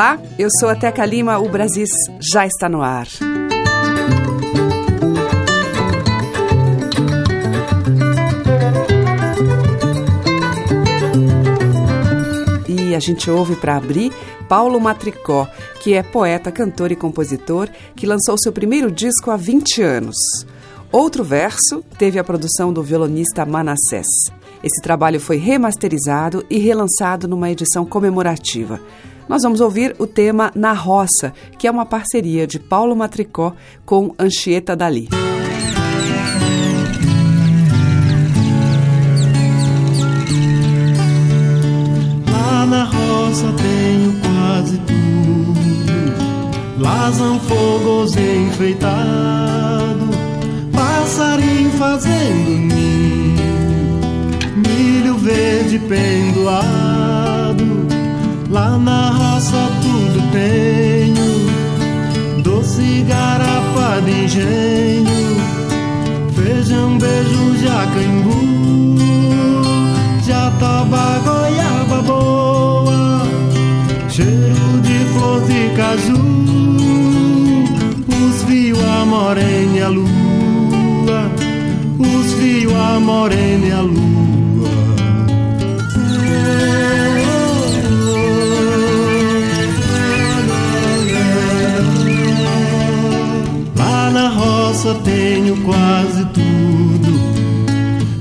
Olá, eu sou a Teca Lima, o Brasis já está no ar. E a gente ouve para abrir Paulo Matricó, que é poeta, cantor e compositor, que lançou seu primeiro disco há 20 anos. Outro verso teve a produção do violonista Manassés. Esse trabalho foi remasterizado e relançado numa edição comemorativa. Nós vamos ouvir o tema Na Roça, que é uma parceria de Paulo Matricó com Anchieta Dali. Lá na roça tenho quase tudo. Lá são fogos enfeitado, passarinho fazendo ninho, milho verde pendoado. Lá na roça tudo tenho, doce garapa de engenho, feijão, beijo, jacaimbu, jataba, goiaba boa, cheiro de flor de caju, os fios a morena e a lua, os fios a morena e a lua. Roça tenho quase tudo: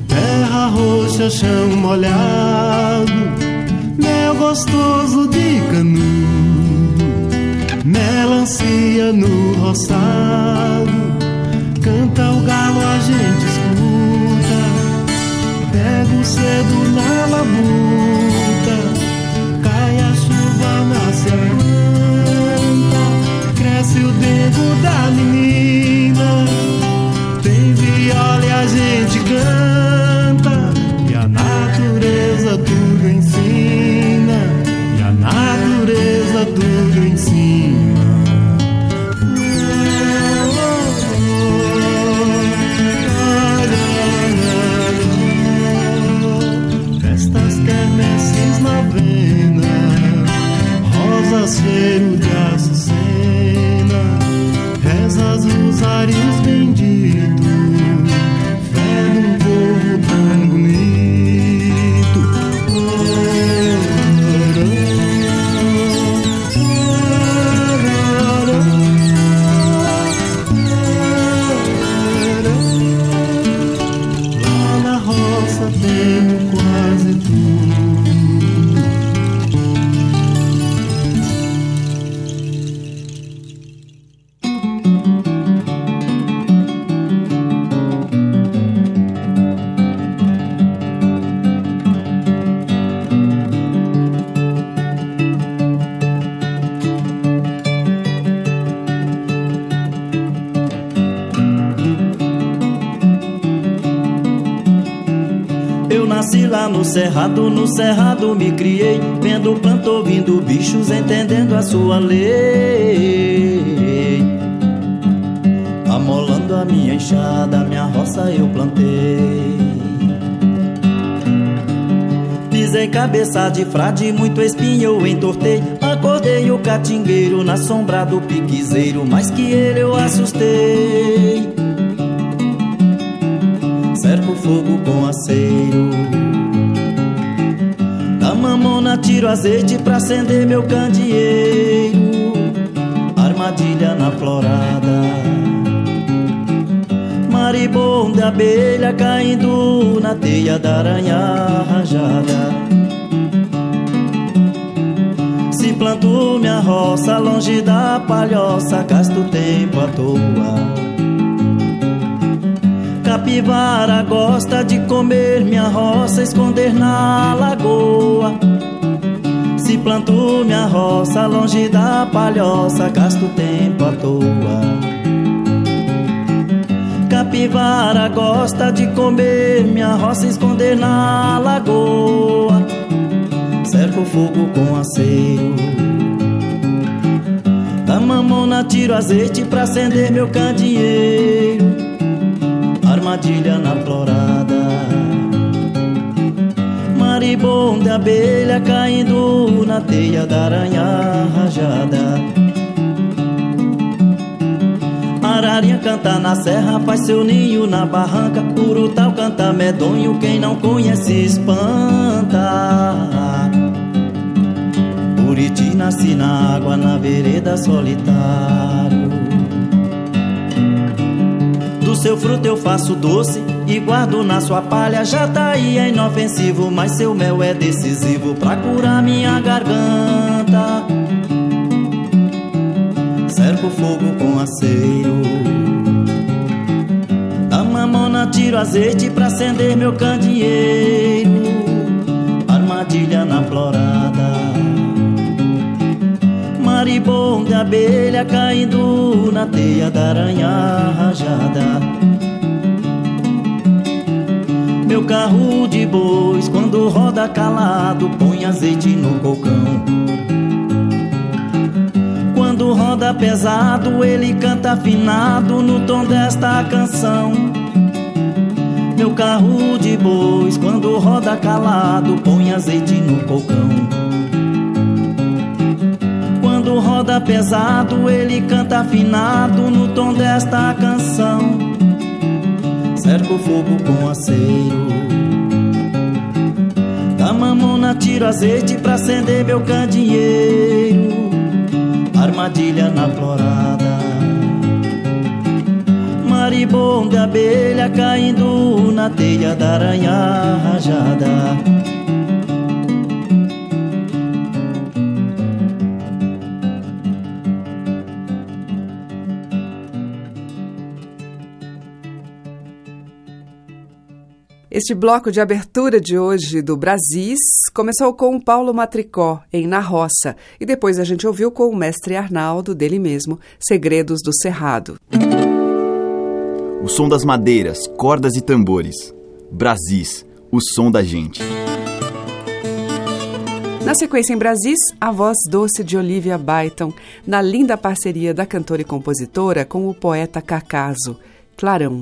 terra roxa, chão molhado, mel gostoso de canudo, melancia no roçado. Canta o galo, a gente escuta, pego cedo na labuta, gente canta, e a natureza tudo ensina, e a natureza tudo ensina. No cerrado, no cerrado me criei, vendo planta, ouvindo bichos, entendendo a sua lei. Amolando a minha enxada, minha roça eu plantei. Pisei cabeça de frade, muito espinho eu entortei. Acordei o catingueiro na sombra do piquezeiro, mais que ele eu assustei. Cerco fogo com aceiro tiro azeite pra acender meu candeeiro. Armadilha na florada. Maribondo e abelha caindo na teia da aranha rajada. Se planto minha roça longe da palhoça Gasto tempo à toa. Capivara gosta de comer minha roça, esconder na lagoa. Se planto minha roça longe da palhoça, gasto tempo à toa. capivara gosta de comer minha roça esconder na lagoa. Cerco fogo com aceiro. Da mamona tiro azeite pra acender meu candeeiro. Armadilha na florada. Maribonda abelha caindo na teia da aranha rajada. Ararinha canta na serra, faz seu ninho na barranca. Urutau canta medonho, quem não conhece espanta. Buriti nasce na água, na vereda solitário. Do seu fruto eu faço doce e guardo na sua palha. Já tá é inofensivo, mas seu mel é decisivo pra curar minha garganta cerco fogo com aceiro. Da mamona tiro azeite pra acender meu candeeiro. Armadilha na florada. Maribonda abelha caindo na teia da aranha rajada. Meu carro de bois, quando roda calado, põe azeite no cocão roda pesado, ele canta afinado no tom desta canção. Meu carro de bois, quando roda calado, põe azeite no cocão. Quando roda pesado, ele canta afinado no tom desta canção. Cerco o fogo com aceiro. Da mamona tiro azeite pra acender meu candeeiro armadilha na florada. Maribonga, abelha caindo na teia da aranha rajada. Este bloco de abertura de hoje do Brasis começou com o Paulo Matricó, em Na Roça, e depois a gente ouviu com o mestre Arnaldo, dele mesmo, Segredos do Cerrado. O som das madeiras, cordas e tambores. Brasis, o som da gente. Na sequência em Brasis, a voz doce de Olivia Byton, na linda parceria da cantora e compositora com o poeta Cacaso, Clarão.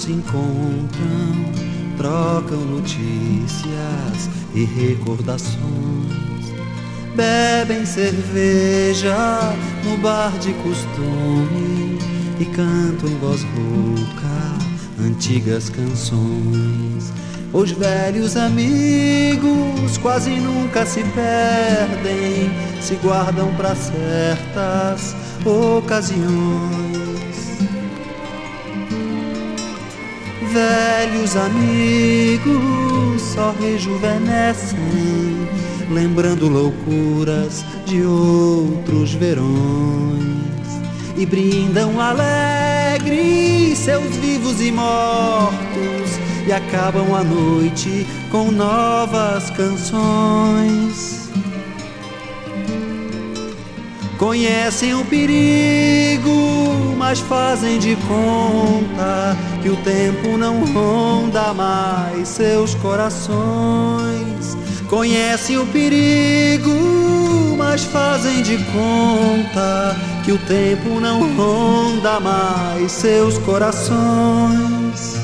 Se encontram, trocam notícias e recordações. Bebem cerveja no bar de costume e cantam em voz rouca antigas canções. Os velhos amigos quase nunca se perdem, se guardam para certas ocasiões. Velhos amigos só rejuvenescem, lembrando loucuras de outros verões e brindam alegres seus vivos e mortos e acabam a noite com novas canções. Conhecem o perigo, mas fazem de conta que o tempo não ronda mais seus corações. Conhecem o perigo, mas fazem de conta que o tempo não ronda mais seus corações.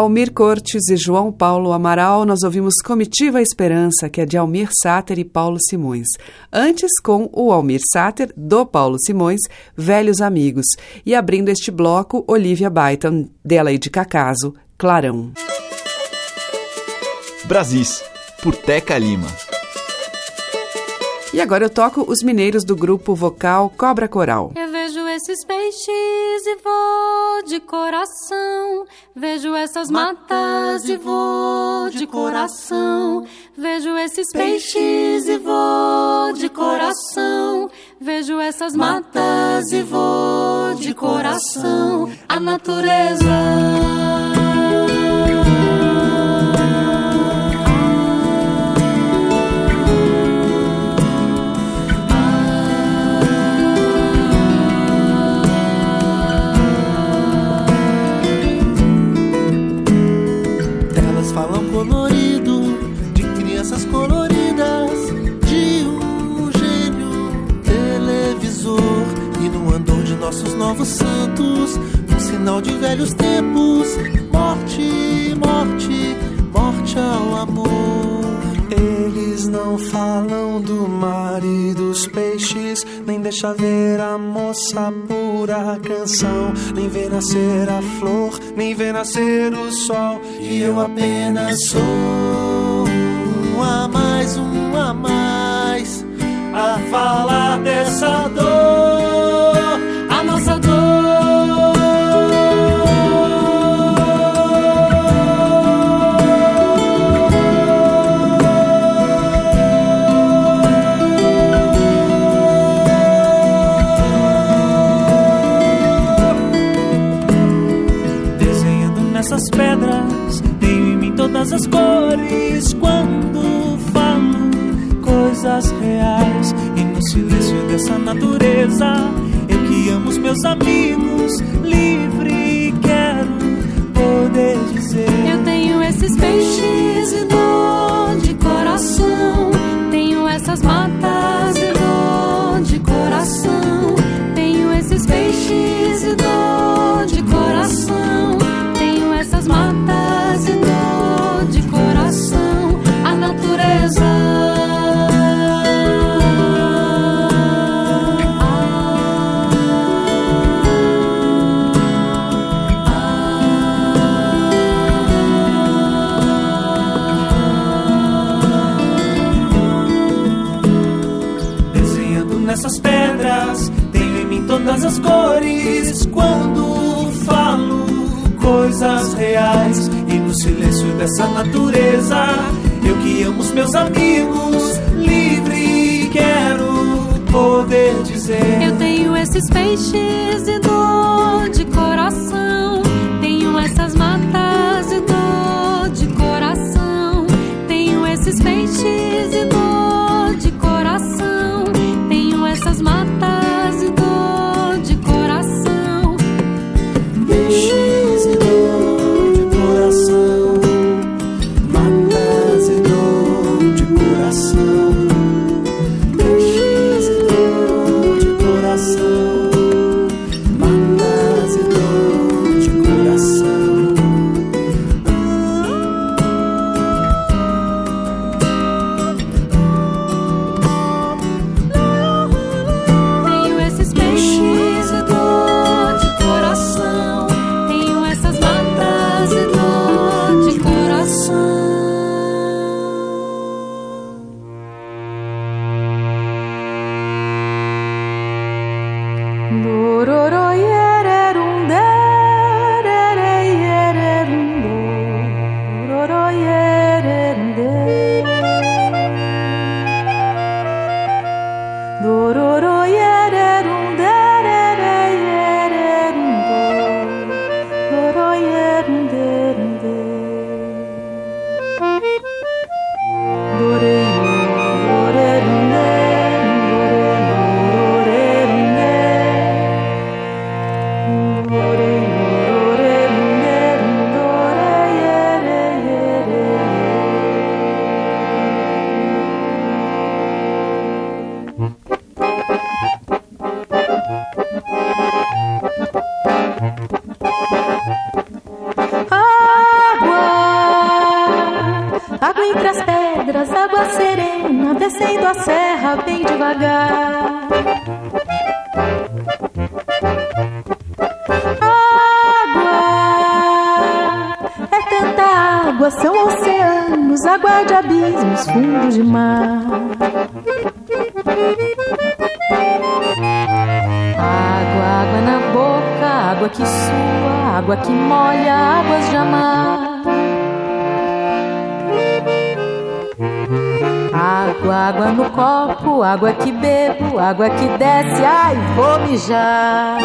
Almir Cortes e João Paulo Amaral, nós ouvimos Comitiva Esperança, que é de Almir Sater e Paulo Simões. Antes, com o Almir Sater, do Paulo Simões, Velhos Amigos. E abrindo este bloco, Olivia Byton, dela e de Cacaso, Clarão. Brasis, por Teca Lima. E agora eu toco os mineiros do grupo vocal Cobra Coral. Esses peixes e vou de coração. Vejo essas matas e vou de coração. Vejo esses peixes e vou de coração. Vejo essas matas e vou de coração. A natureza. Novos santos, um sinal de velhos tempos. Morte, morte, morte ao amor. Eles não falam do mar e dos peixes, nem deixa ver a moça pura canção, nem vê nascer a flor, nem vê nascer o sol. E eu apenas sou um a mais, um a mais, a falar dessa dor todas as cores quando falo coisas reais e no silêncio dessa natureza amo os meus amigos, livre quero poder dizer. Eu tenho esses peixes e dor de coração, tenho essas matas as cores quando falo coisas reais e no silêncio dessa natureza eu que amo os meus amigos livre quero poder dizer. Eu tenho esses peixes e dor de coração tenho essas matas e dor de coração tenho esses peixes e Água, água no copo, água que bebo, água que desce, ai, vou mijar.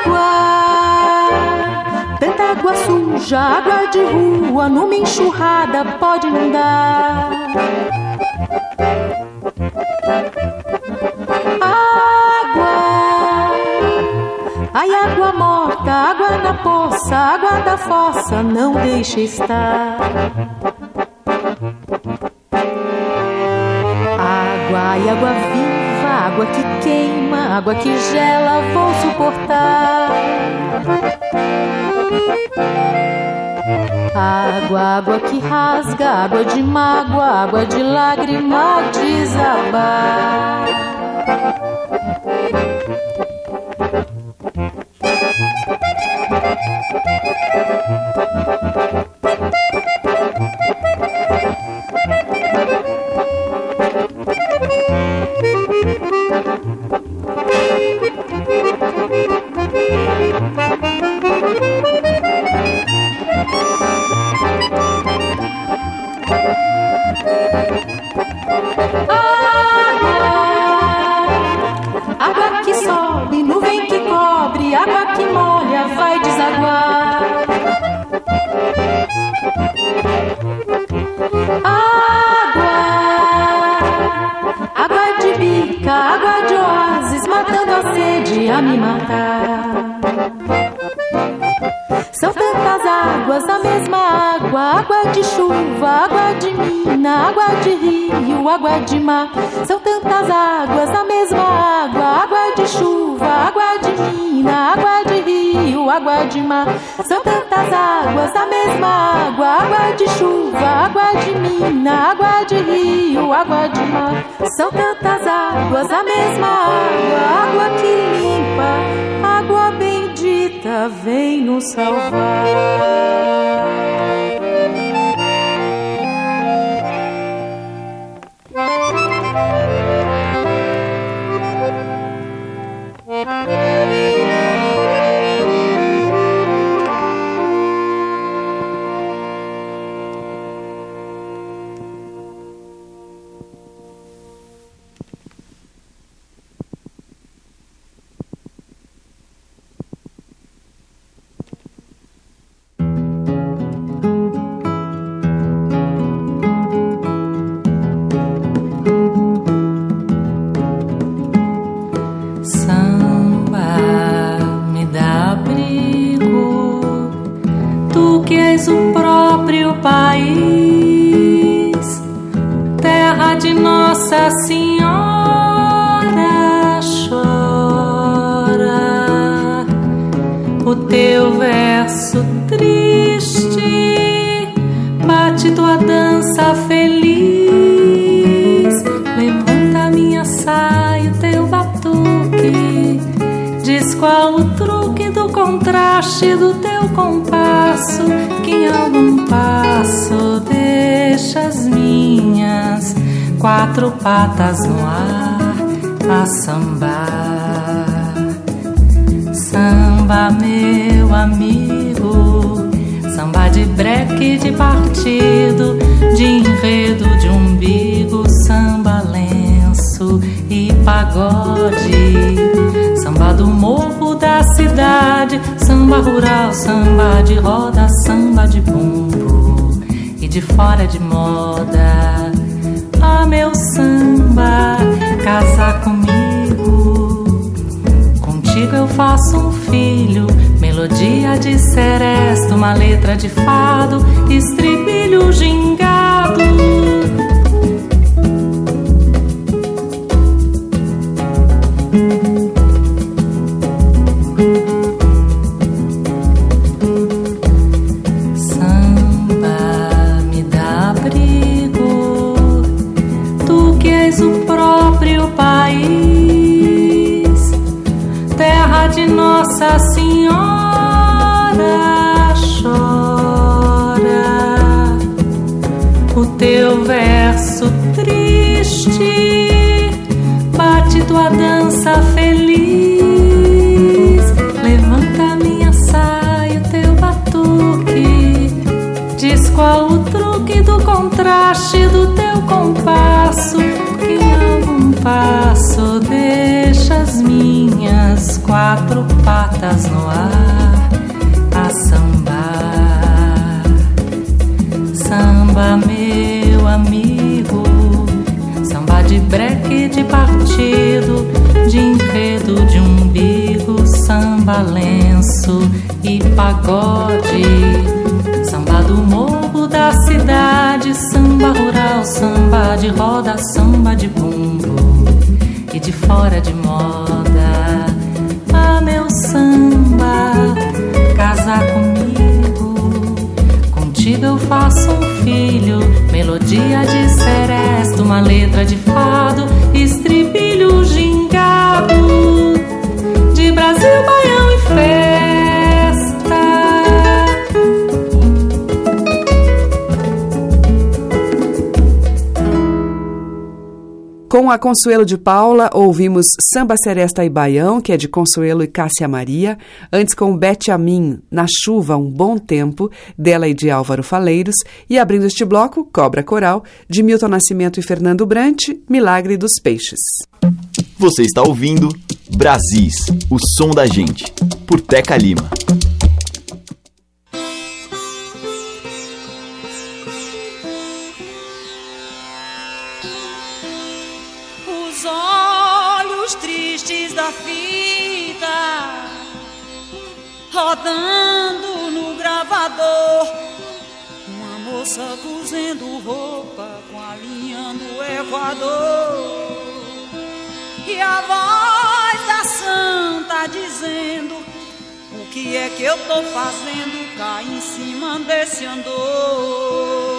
Água, tanta água suja, água de rua, numa enxurrada pode inundar. Água na poça, água da fossa, não deixe estar. Água e água viva, água que queima, água que gela, vou suportar. Água, água que rasga, água de mágoa, água de lágrima desabar. Água, de chuva, água de mina, água de rio, água de mar. São tantas águas, a mesma água, água de chuva, água de mina, água de rio, água de mar. São tantas águas, a mesma água, água de chuva, água de mina, água de rio, água de mar. São tantas águas, a mesma água, água que limpa, água bendita vem nos salvar. Samba contraste do teu compasso, que em algum passo deixa as minhas quatro patas no ar a sambar. Samba, meu amigo, samba de breque, de partido, de enredo, de umbigo, samba lenço e pagode. Samba do morro cidade, samba rural, samba de roda, samba de bumbo e de fora de moda. Ah, meu samba, casa comigo. Contigo eu faço um filho, melodia de seresta, uma letra de fado, estribilho gingado. Triste, bate tua dança feliz. Levanta minha saia, teu batuque. Diz qual o truque do contraste do teu compasso. Que em algum passo deixa as minhas quatro patas no ar de breque de partido, de enredo de umbigo, samba lenço e pagode. Samba do morro da cidade, samba rural, samba de roda, samba de bumbo e de fora de moda. Ah, meu samba, casar comigo. Eu faço um filho, melodia de seresta, uma letra de fado, estribilho gingado, de Brasil, Baião e festa. Com a Consuelo de Paula, ouvimos Samba Seresta e Baião, que é de Consuelo e Cássia Maria. Antes com Bete Amin, Na Chuva, Um Bom Tempo, dela e de Álvaro Faleiros. E abrindo este bloco, Cobra Coral, de Milton Nascimento e Fernando Brant, Milagre dos Peixes. Você está ouvindo Brasis, o som da gente, por Teca Lima. Da fita rodando no gravador. Uma moça cozendo roupa com a linha do Equador. E a voz da santa dizendo: O que é que eu tô fazendo cá em cima desse andor?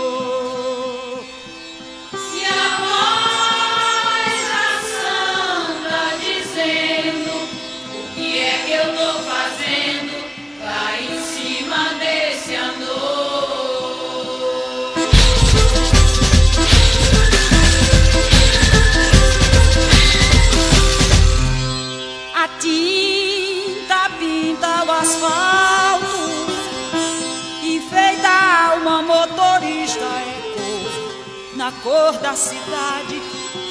Cor, da cidade,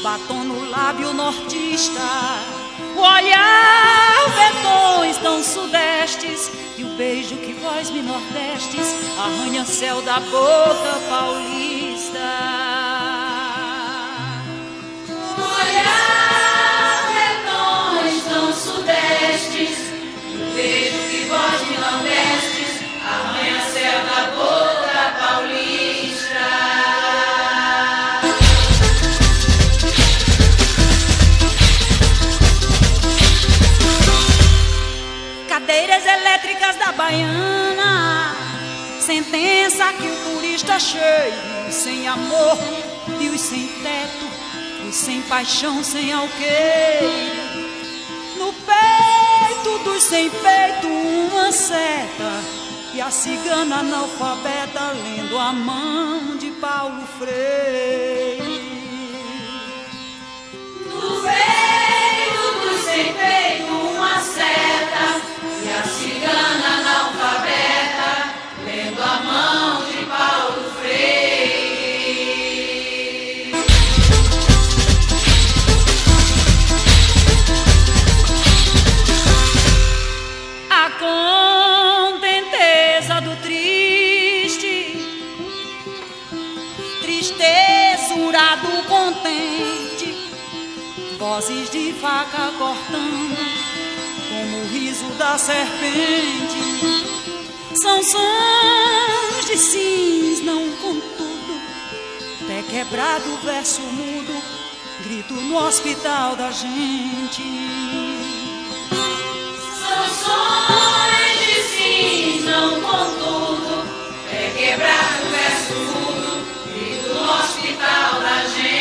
batom no lábio nortista. O olhar vetões tão sudestes e o beijo que vós me nordestes arranha céu da boca paulista. Olhar retões tão sudestes, o beijo que vós me nordestes, arranha céu da boca paulista. Cadeiras elétricas da Baiana, sentença que o turista cheio, sem amor e os sem teto, os sem paixão, sem alqueire. No peito dos sem peito, uma seta. E a cigana analfabeta lendo a mão de Paulo Freire. No peito dos sem peito, serpente, são sons de sims, não contudo, pé quebrado, verso mudo, grito no hospital da gente. São sons de sim, não contudo. É quebrar o verso mudo, grito no hospital da gente.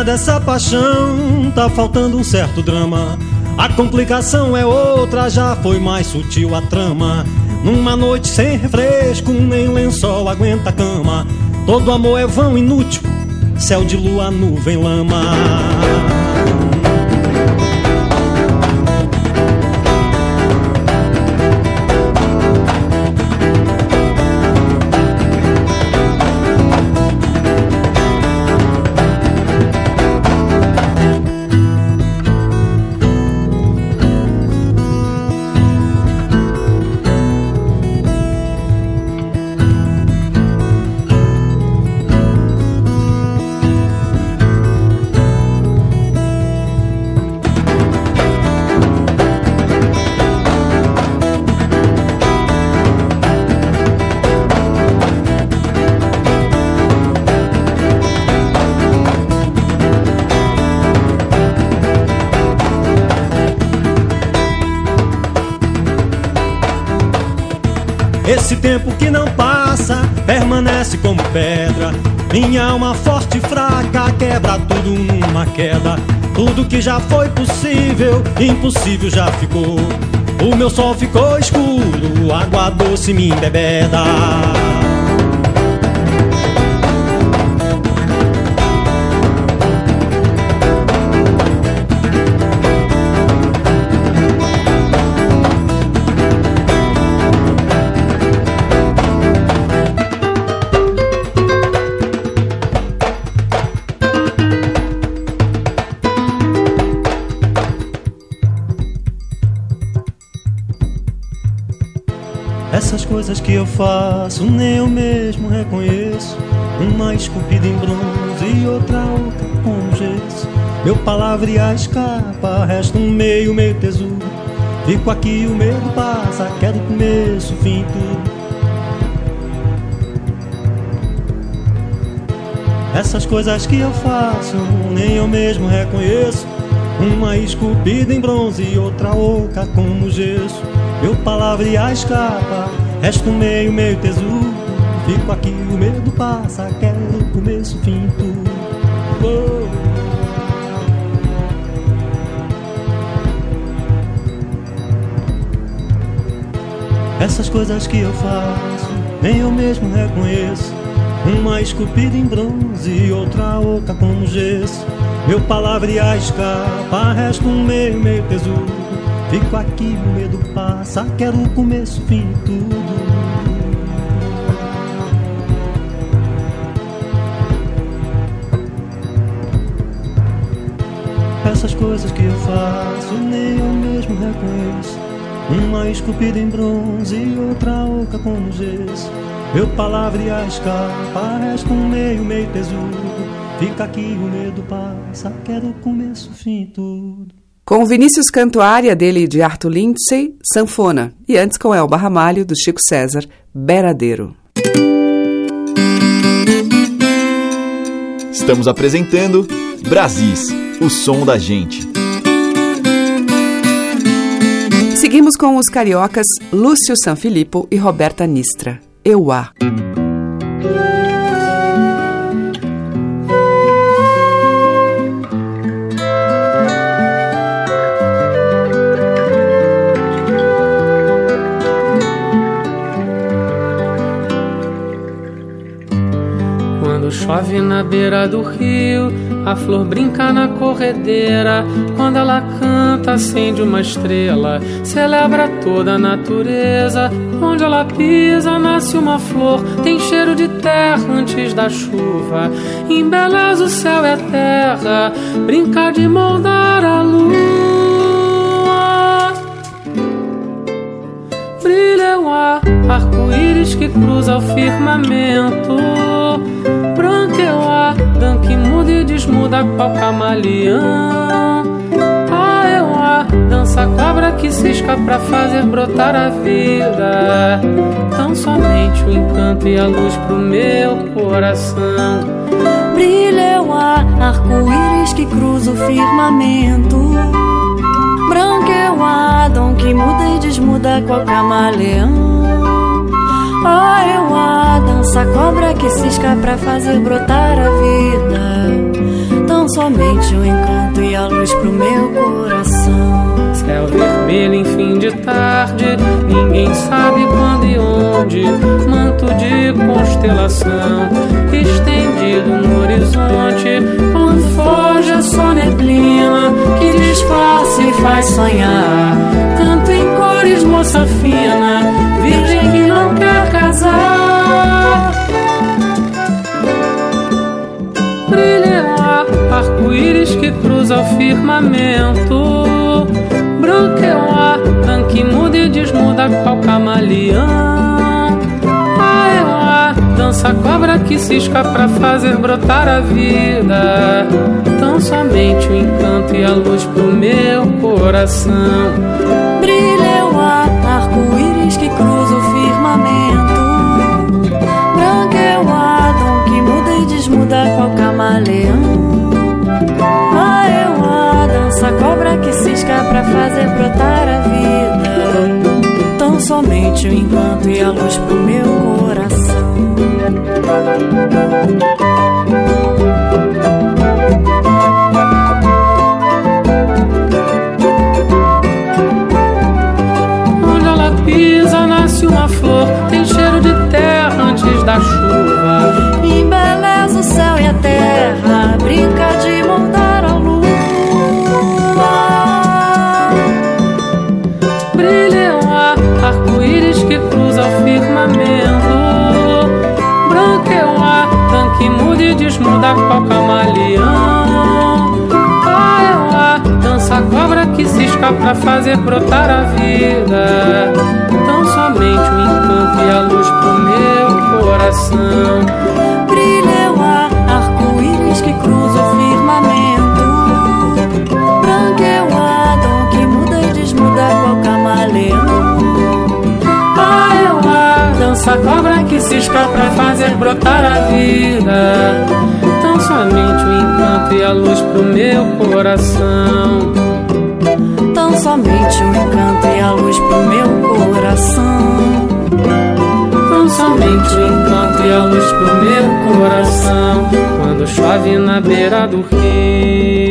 Quase nada essa paixão, tá faltando um certo drama. A complicação é outra, já foi mais sutil a trama. Numa noite sem refresco, nem lençol aguenta a cama. Todo amor é vão inútil, céu de lua, nuvem, lama. Esse tempo que não passa permanece como pedra. Minha alma forte e fraca quebra tudo numa queda. Tudo que já foi possível, impossível já ficou. O meu sol ficou escuro, água doce me embebeda. Essas coisas que eu faço, nem eu mesmo reconheço. Uma esculpida em bronze e outra oca com gesso. Meu palavrear escapa, resta um meio, meio tesouro. Fico aqui, o medo passa, quero começo, fim, tudo. Essas coisas que eu faço, nem eu mesmo reconheço. Uma esculpida em bronze e outra oca como gesso. Meu palavrear escapa, resta um meio, meio tesouro. Fico aqui, o medo passa, quero começo, fim, tudo. Essas coisas que eu faço, nem eu mesmo reconheço. Uma esculpida em bronze e outra oca como gesso. Meu palavrear escapa, resta um meio, meio tesouro. Fico aqui, o medo passa, quero o começo, fim, tudo. Essas coisas que eu faço, nem eu mesmo reconheço. Uma esculpida em bronze e outra oca como gesso. Meu palavrear escapa, resta um meio, meio tesouro. Fica aqui, o medo passa, quero o começo, fim, tudo. Com Vinícius Cantuária, dele de Arthur Lindsay, Sanfona. E antes com Elba Ramalho, do Chico César, Beradeiro. Estamos apresentando Brasis, o som da gente. Seguimos com os cariocas Lúcio Sanfilippo e Roberta Nistra. Chove na beira do rio, a flor brinca na corredeira. Quando ela canta, acende uma estrela, celebra toda a natureza. Onde ela pisa, nasce uma flor, tem cheiro de terra antes da chuva. Embeleza o céu e a terra, brinca de moldar a lua. Brilha o ar, arco-íris que cruza o firmamento muda e desmuda qual camaleão. Ah, eu a dança cobra que cisca pra fazer brotar a vida. Tão somente o encanto e a luz pro meu coração. Brilha o ar, arco-íris que cruza o firmamento. Branqueoá, dom que muda e desmuda qual camaleão. Ah, eu a dança cobra que cisca pra fazer brotar a vida. Somente o encanto e a luz pro meu coração. Céu vermelho em fim de tarde, ninguém sabe quando e onde. Manto de constelação estendido no horizonte, quando foge a só neblina que disfarça e faz sonhar. Canto em cores, moça fina, virgem que não quer casar. Arco-íris que cruza o firmamento. Branco é o ar, que muda e desmuda qual camaleão. Ah, é o ar, dança cobra que cisca pra fazer brotar a vida. Tão somente o encanto e a luz pro meu coração. Brilha é o ar, arco-íris que cruza o firmamento. Branco é o ar, que muda e desmuda qual camaleão. Eu a dança cobra que cisca pra fazer brotar a vida. Tão somente o encanto e a luz pro meu coração. Onde ela pisa nasce uma flor, tem cheiro de terra antes da chuva. Embeleza o céu e a terra, brinca de moldar que cruza o firmamento. Branco é o ar, que muda e desmuda qual camaleão. Ah, é o ar, dança cobra que cisca pra fazer brotar a vida. Tão somente o encanto e a luz pro meu coração. Dança cobra que cisca pra fazer brotar a vida. Tão somente o encanto e a luz pro meu coração. Tão somente o encanto e a luz pro meu coração. Tão somente o encanto e a luz pro meu coração. Quando chove na beira do rio.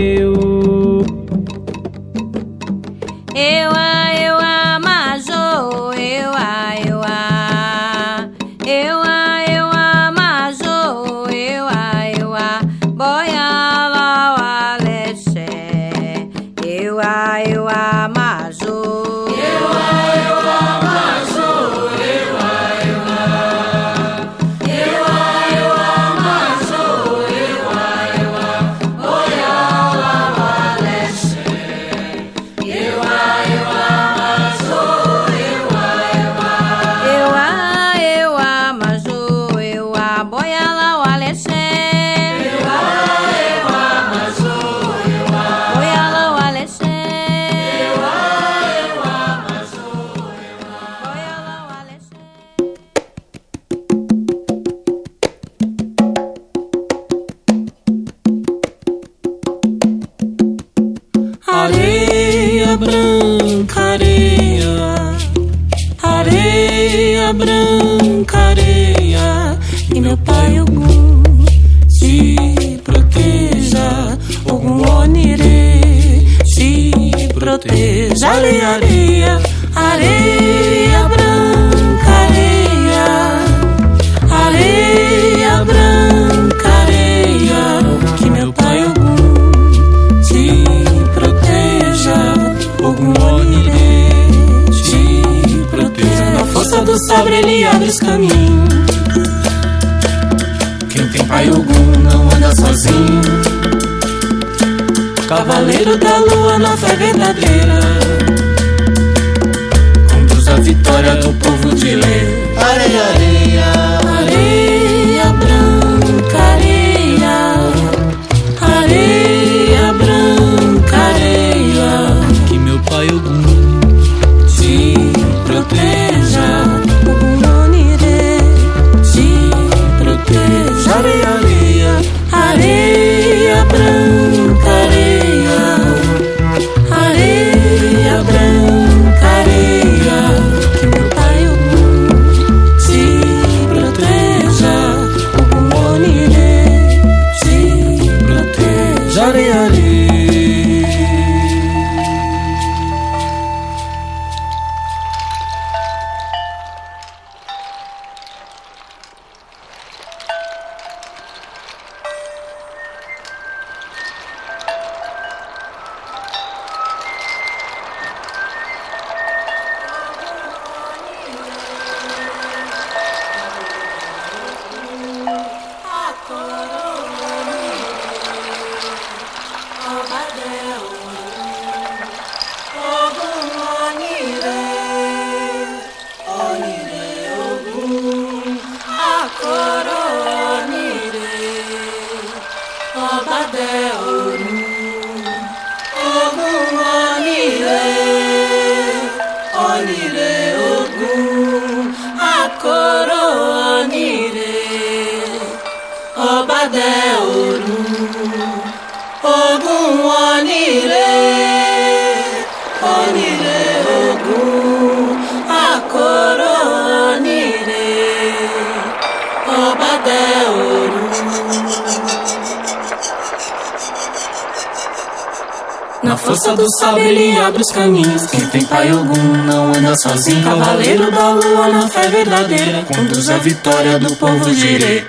Do sabre ele abre os caminhos. Quem tem pai algum não anda sozinho. Cavaleiro da lua na fé verdadeira. Conduz a vitória do povo girê.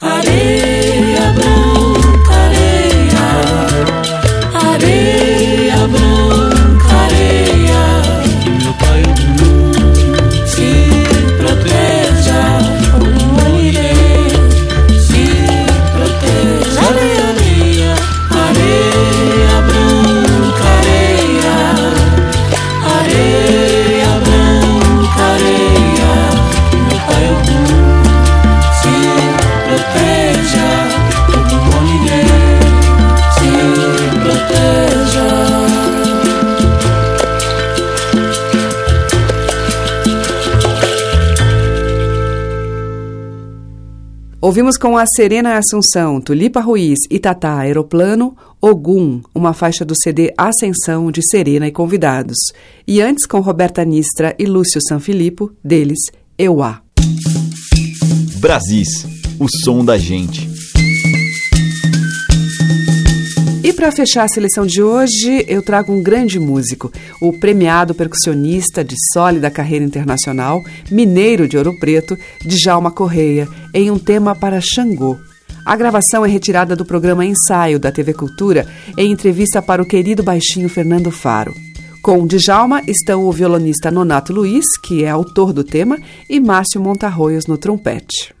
Areia Ouvimos com a Serena Assunção, Tulipa Ruiz, Itatá Aeroplano, Ogum, uma faixa do CD Ascensão de Serena e convidados. E antes com Roberta Nistra e Lúcio Sanfilippo, deles, Euá. Brasis, o som da gente. E para fechar a seleção de hoje, eu trago um grande músico, o premiado percussionista de sólida carreira internacional, mineiro de Ouro Preto, Djalma Correia, em um tema para Xangô. A gravação é retirada do programa Ensaio da TV Cultura em entrevista para o querido baixinho Fernando Faro. Com Djalma estão o violonista Nonato Luiz, que é autor do tema, e Márcio Montarroios no trompete.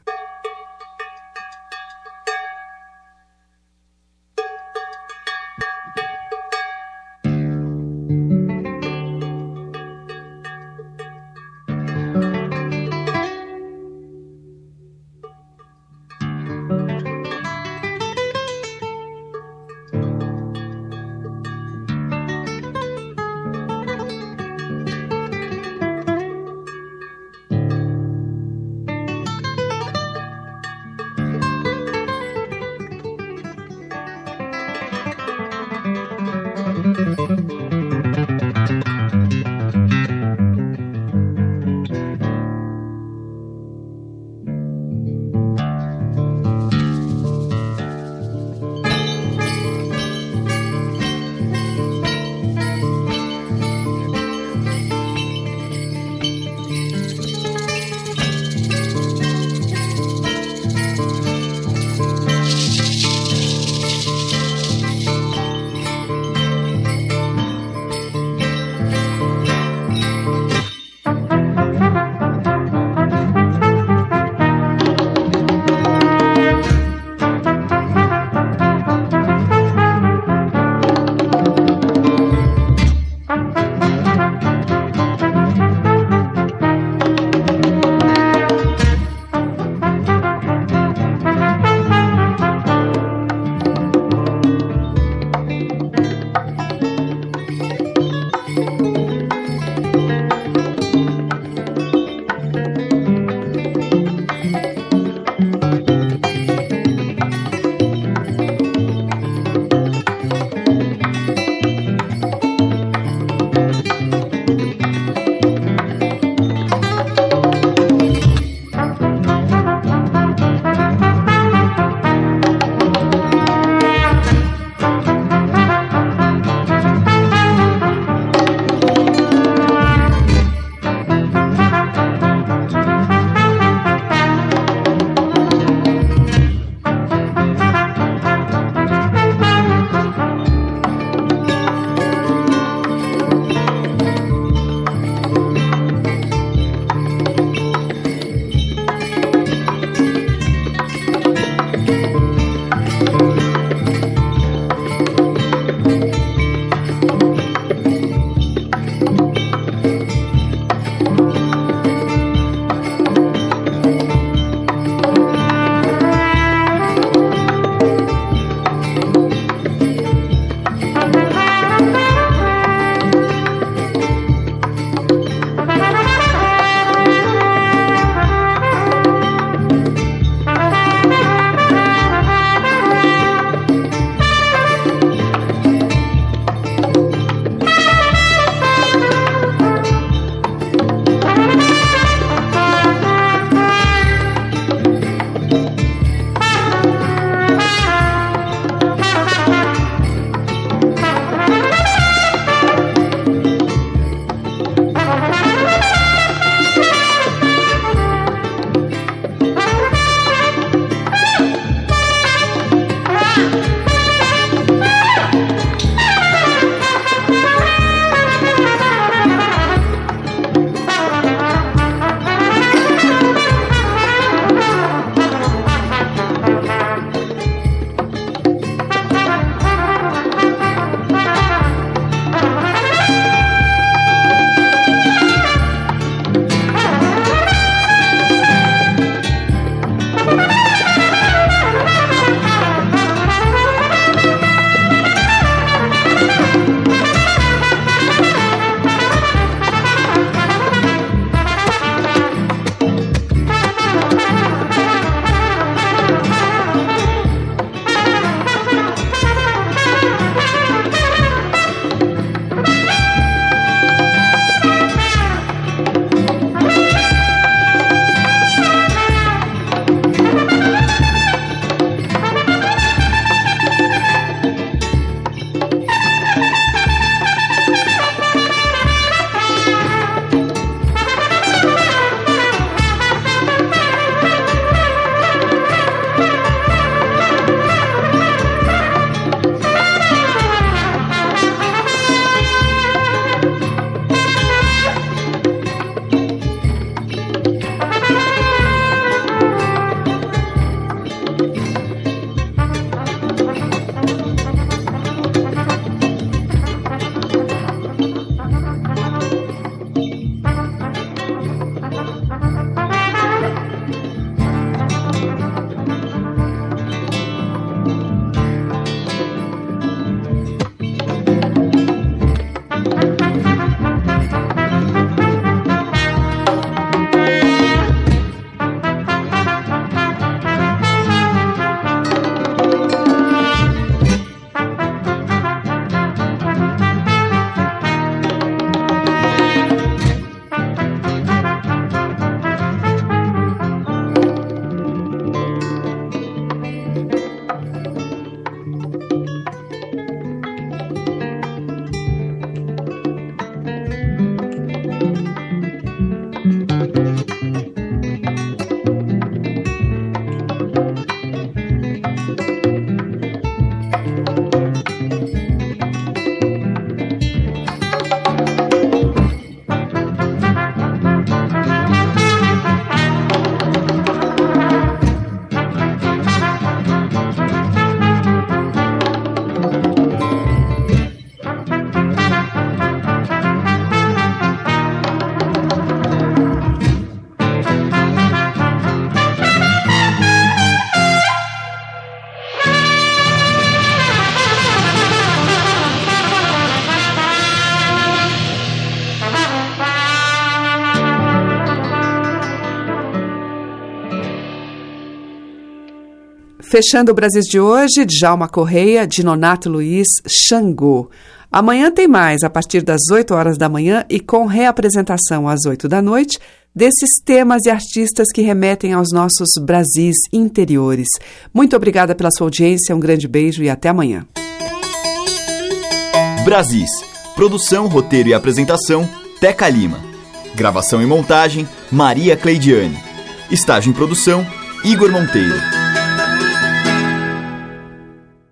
Fechando o Brasil de hoje, Djalma Correia, de Nonato Luiz, Xangô. Amanhã tem mais, a partir das 8 horas da manhã e com reapresentação às 8 da noite, desses temas e artistas que remetem aos nossos Brasis interiores. Muito obrigada pela sua audiência, um grande beijo e até amanhã. Brasis. Produção, roteiro e apresentação, Teca Lima. Gravação e montagem, Maria Cleidiane. Estágio em produção, Igor Monteiro.